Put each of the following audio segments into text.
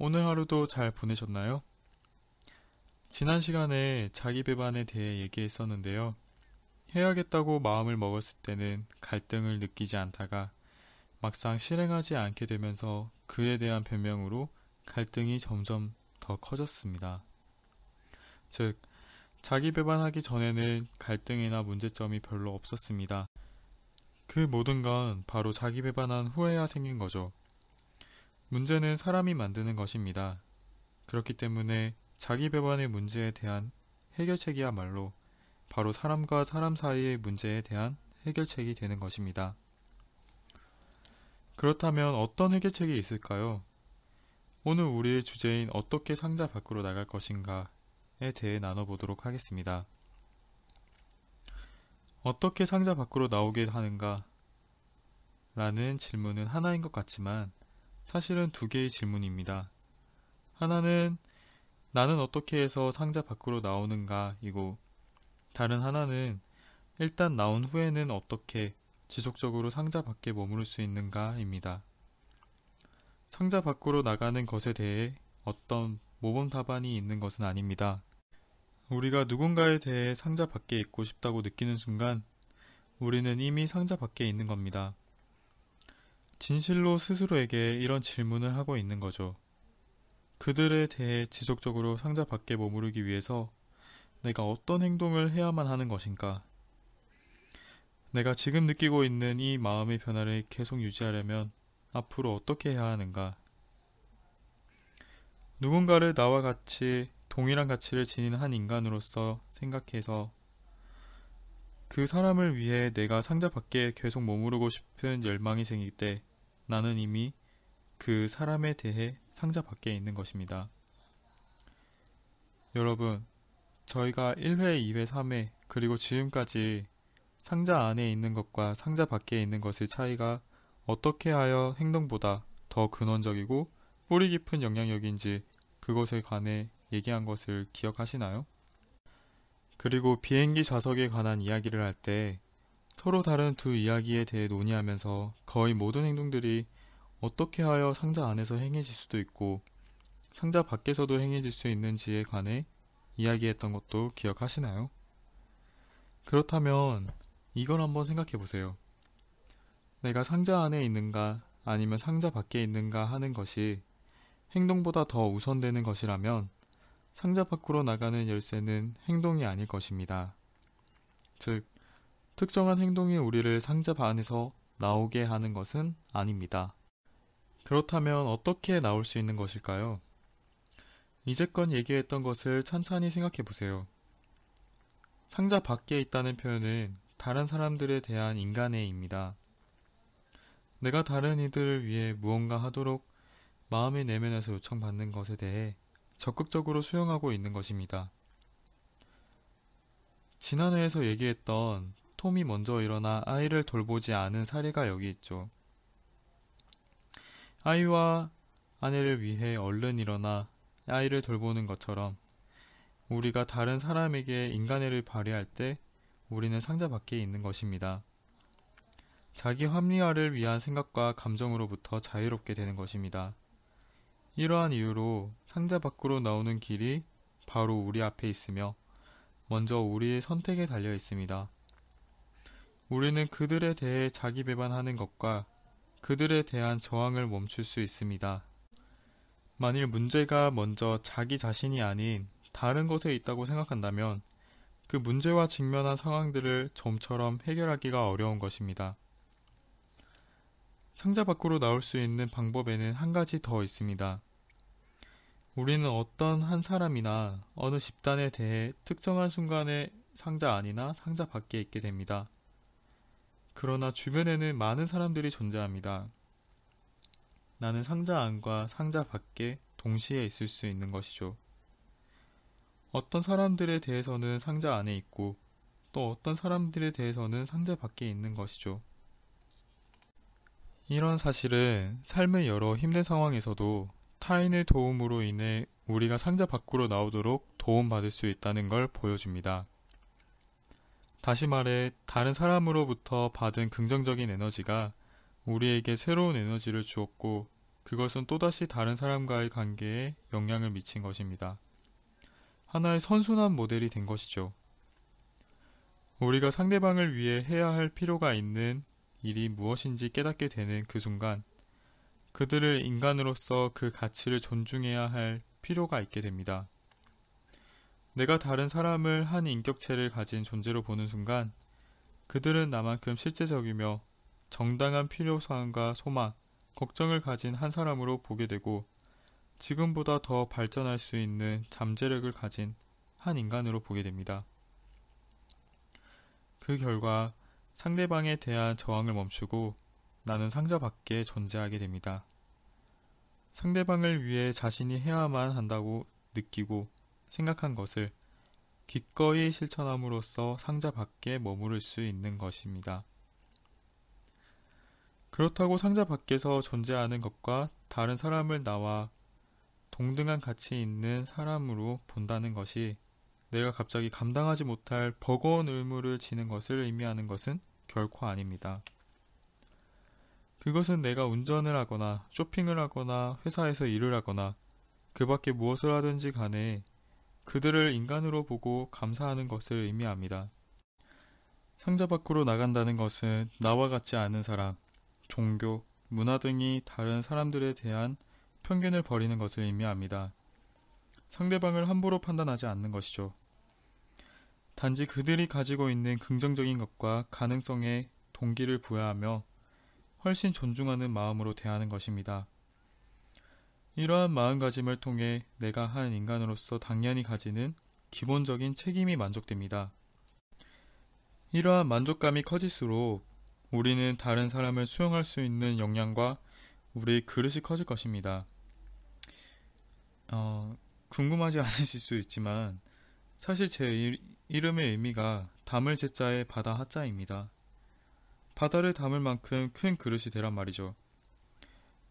오늘 하루도 잘 보내셨나요? 지난 시간에 자기 배반에 대해 얘기했었는데요. 해야겠다고 마음을 먹었을 때는 갈등을 느끼지 않다가 막상 실행하지 않게 되면서 그에 대한 변명으로 갈등이 점점 더 커졌습니다. 즉, 자기 배반하기 전에는 갈등이나 문제점이 별로 없었습니다. 그 모든 건 바로 자기 배반한 후에야 생긴 거죠. 문제는 사람이 만드는 것입니다. 그렇기 때문에 자기 배반의 문제에 대한 해결책이야말로 바로 사람과 사람 사이의 문제에 대한 해결책이 되는 것입니다. 그렇다면 어떤 해결책이 있을까요? 오늘 우리의 주제인 어떻게 상자 밖으로 나갈 것인가에 대해 나눠보도록 하겠습니다. 어떻게 상자 밖으로 나오게 하는가? 라는 질문은 하나인 것 같지만 사실은 두 개의 질문입니다. 하나는 나는 어떻게 해서 상자 밖으로 나오는가 이고 다른 하나는 일단 나온 후에는 어떻게 지속적으로 상자 밖에 머무를 수 있는가입니다. 상자 밖으로 나가는 것에 대해 어떤 모범 답안이 있는 것은 아닙니다. 우리가 누군가에 대해 상자 밖에 있고 싶다고 느끼는 순간 우리는 이미 상자 밖에 있는 겁니다. 진실로 스스로에게 이런 질문을 하고 있는 거죠. 그들에 대해 지속적으로 상자 밖에 머무르기 위해서 내가 어떤 행동을 해야만 하는 것인가? 내가 지금 느끼고 있는 이 마음의 변화를 계속 유지하려면 앞으로 어떻게 해야 하는가? 누군가를 나와 같이 동일한 가치를 지닌 한 인간으로서 생각해서 그 사람을 위해 내가 상자 밖에 계속 머무르고 싶은 열망이 생길 때 나는 이미 그 사람에 대해 상자 밖에 있는 것입니다. 여러분, 저희가 1회, 2회, 3회, 그리고 지금까지 상자 안에 있는 것과 상자 밖에 있는 것의 차이가 어떻게 하여 행동보다 더 근원적이고 뿌리 깊은 영향력인지 그것에 관해 얘기한 것을 기억하시나요? 그리고 비행기 좌석에 관한 이야기를 할 때 서로 다른 두 이야기에 대해 논의하면서 거의 모든 행동들이 어떻게 하여 상자 안에서 행해질 수도 있고 상자 밖에서도 행해질 수 있는지에 관해 이야기했던 것도 기억하시나요? 그렇다면 이걸 한번 생각해 보세요. 내가 상자 안에 있는가 아니면 상자 밖에 있는가 하는 것이 행동보다 더 우선되는 것이라면 상자 밖으로 나가는 열쇠는 행동이 아닐 것입니다. 즉, 특정한 행동이 우리를 상자 안에서 나오게 하는 것은 아닙니다. 그렇다면 어떻게 나올 수 있는 것일까요? 이제껏 얘기했던 것을 천천히 생각해 보세요. 상자 밖에 있다는 표현은 다른 사람들에 대한 인간애입니다. 내가 다른 이들을 위해 무언가 하도록 마음의 내면에서 요청받는 것에 대해 적극적으로 수용하고 있는 것입니다. 지난회에서 얘기했던 톰이 먼저 일어나 아이를 돌보지 않은 사례가 여기 있죠. 아이와 아내를 위해 얼른 일어나 아이를 돌보는 것처럼 우리가 다른 사람에게 인간애를 발휘할 때 우리는 상자 밖에 있는 것입니다. 자기 합리화를 위한 생각과 감정으로부터 자유롭게 되는 것입니다. 이러한 이유로 상자 밖으로 나오는 길이 바로 우리 앞에 있으며 먼저 우리의 선택에 달려 있습니다. 우리는 그들에 대해 자기 배반하는 것과 그들에 대한 저항을 멈출 수 있습니다. 만일 문제가 먼저 자기 자신이 아닌 다른 것에 있다고 생각한다면 그 문제와 직면한 상황들을 좀처럼 해결하기가 어려운 것입니다. 상자 밖으로 나올 수 있는 방법에는 한 가지 더 있습니다. 우리는 어떤 한 사람이나 어느 집단에 대해 특정한 순간에 상자 안이나 상자 밖에 있게 됩니다. 그러나 주변에는 많은 사람들이 존재합니다. 나는 상자 안과 상자 밖에 동시에 있을 수 있는 것이죠. 어떤 사람들에 대해서는 상자 안에 있고 또 어떤 사람들에 대해서는 상자 밖에 있는 것이죠. 이런 사실은 삶의 여러 힘든 상황에서도 타인의 도움으로 인해 우리가 상자 밖으로 나오도록 도움받을 수 있다는 걸 보여줍니다. 다시 말해, 다른 사람으로부터 받은 긍정적인 에너지가 우리에게 새로운 에너지를 주었고, 그것은 또다시 다른 사람과의 관계에 영향을 미친 것입니다. 하나의 선순환 모델이 된 것이죠. 우리가 상대방을 위해 해야 할 필요가 있는 일이 무엇인지 깨닫게 되는 그 순간, 그들을 인간으로서 그 가치를 존중해야 할 필요가 있게 됩니다. 내가 다른 사람을 한 인격체를 가진 존재로 보는 순간, 그들은 나만큼 실제적이며 정당한 필요사항과 소망, 걱정을 가진 한 사람으로 보게 되고, 지금보다 더 발전할 수 있는 잠재력을 가진 한 인간으로 보게 됩니다. 그 결과 상대방에 대한 저항을 멈추고 나는 상자 밖에 존재하게 됩니다. 상대방을 위해 자신이 해야만 한다고 느끼고 생각한 것을 기꺼이 실천함으로써 상자 밖에 머무를 수 있는 것입니다. 그렇다고 상자 밖에서 존재하는 것과 다른 사람을 나와 동등한 가치 있는 사람으로 본다는 것이 내가 갑자기 감당하지 못할 버거운 의무를 지는 것을 의미하는 것은 결코 아닙니다. 그것은 내가 운전을 하거나 쇼핑을 하거나 회사에서 일을 하거나 그 밖에 무엇을 하든지 간에 그들을 인간으로 보고 감사하는 것을 의미합니다. 상자 밖으로 나간다는 것은 나와 같지 않은 사람, 종교, 문화 등이 다른 사람들에 대한 편견을 버리는 것을 의미합니다. 상대방을 함부로 판단하지 않는 것이죠. 단지 그들이 가지고 있는 긍정적인 것과 가능성에 동기를 부여하며 훨씬 존중하는 마음으로 대하는 것입니다. 이러한 마음가짐을 통해 내가 한 인간으로서 당연히 가지는 기본적인 책임이 만족됩니다. 이러한 만족감이 커질수록 우리는 다른 사람을 수용할 수 있는 역량과 우리의 그릇이 커질 것입니다. 어, 궁금하지 않으실 수 있지만 사실 제 일, 이름의 의미가 담을 제자의 바다 하자입니다. 바다를 담을 만큼 큰 그릇이 되란 말이죠.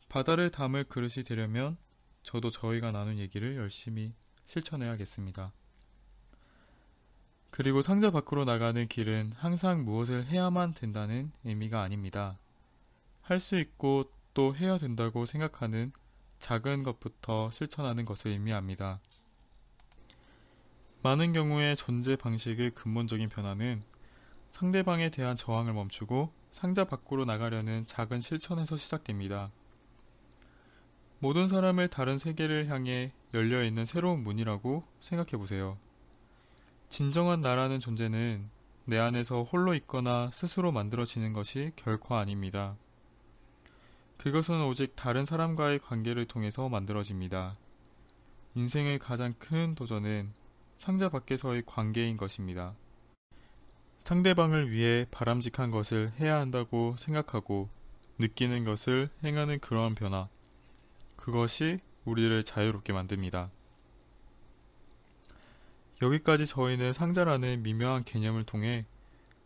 바다를 담을 그릇이 되려면 저도 저희가 나눈 얘기를 열심히 실천해야겠습니다. 그리고 상자 밖으로 나가는 길은 항상 무엇을 해야만 된다는 의미가 아닙니다. 할 수 있고 또 해야 된다고 생각하는 작은 것부터 실천하는 것을 의미합니다. 많은 경우에 존재 방식의 근본적인 변화는 상대방에 대한 저항을 멈추고 상자 밖으로 나가려는 작은 실천에서 시작됩니다. 모든 사람을 다른 세계를 향해 열려 있는 새로운 문이라고 생각해 보세요. 진정한 나라는 존재는 내 안에서 홀로 있거나 스스로 만들어지는 것이 결코 아닙니다. 그것은 오직 다른 사람과의 관계를 통해서 만들어집니다. 인생의 가장 큰 도전은 상자 밖에서의 관계인 것입니다. 상대방을 위해 바람직한 것을 해야 한다고 생각하고 느끼는 것을 행하는 그러한 변화. 그것이 우리를 자유롭게 만듭니다. 여기까지 저희는 상자라는 미묘한 개념을 통해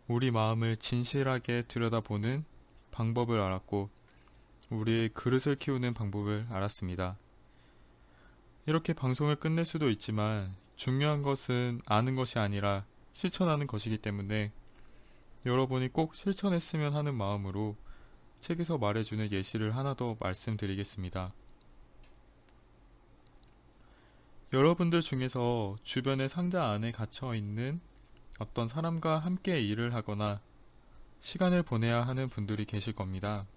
우리 마음을 진실하게 들여다보는 방법을 알았고 우리의 그릇을 키우는 방법을 알았습니다. 이렇게 방송을 끝낼 수도 있지만 중요한 것은 아는 것이 아니라 실천하는 것이기 때문에 여러분이 꼭 실천했으면 하는 마음으로 책에서 말해주는 예시를 하나 더 말씀드리겠습니다. 여러분들 중에서 주변의 상자 안에 갇혀 있는 어떤 사람과 함께 일을 하거나 시간을 보내야 하는 분들이 계실 겁니다.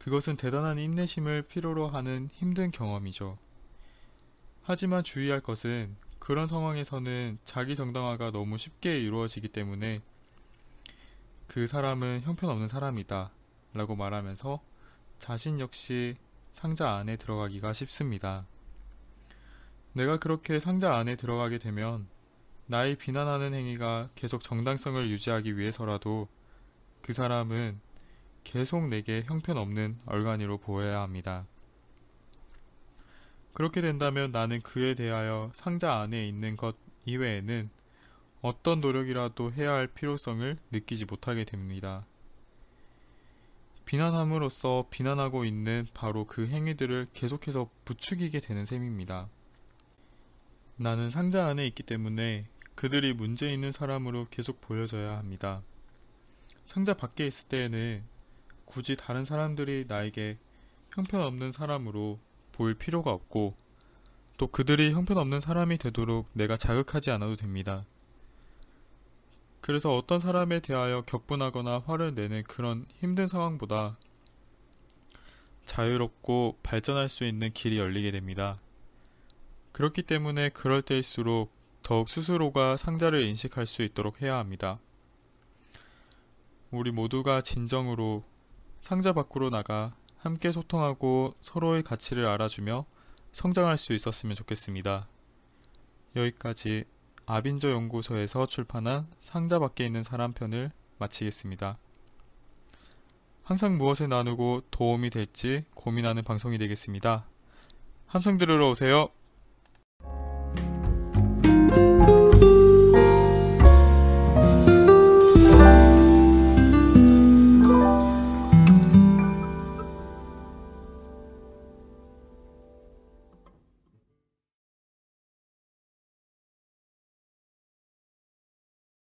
그것은 대단한 인내심을 필요로 하는 힘든 경험이죠. 하지만 주의할 것은 그런 상황에서는 자기 정당화가 너무 쉽게 이루어지기 때문에 그 사람은 형편없는 사람이다 라고 말하면서 자신 역시 상자 안에 들어가기가 쉽습니다. 내가 그렇게 상자 안에 들어가게 되면 나의 비난하는 행위가 계속 정당성을 유지하기 위해서라도 그 사람은 계속 내게 형편없는 얼간이로 보여야 합니다. 그렇게 된다면 나는 그에 대하여 상자 안에 있는 것 이외에는 어떤 노력이라도 해야 할 필요성을 느끼지 못하게 됩니다. 비난함으로써 비난하고 있는 바로 그 행위들을 계속해서 부추기게 되는 셈입니다. 나는 상자 안에 있기 때문에 그들이 문제 있는 사람으로 계속 보여져야 합니다. 상자 밖에 있을 때에는 굳이 다른 사람들이 나에게 형편없는 사람으로 보일 필요가 없고 또 그들이 형편없는 사람이 되도록 내가 자극하지 않아도 됩니다. 그래서 어떤 사람에 대하여 격분하거나 화를 내는 그런 힘든 상황보다 자유롭고 발전할 수 있는 길이 열리게 됩니다. 그렇기 때문에 그럴 때일수록 더욱 스스로가 상자를 인식할 수 있도록 해야 합니다. 우리 모두가 진정으로 상자 밖으로 나가 함께 소통하고 서로의 가치를 알아주며 성장할 수 있었으면 좋겠습니다. 여기까지 아빈저 연구소에서 출판한 상자 밖에 있는 사람 편을 마치겠습니다. 항상 무엇을 나누고 도움이 될지 고민하는 방송이 되겠습니다. 함성 들으러 오세요.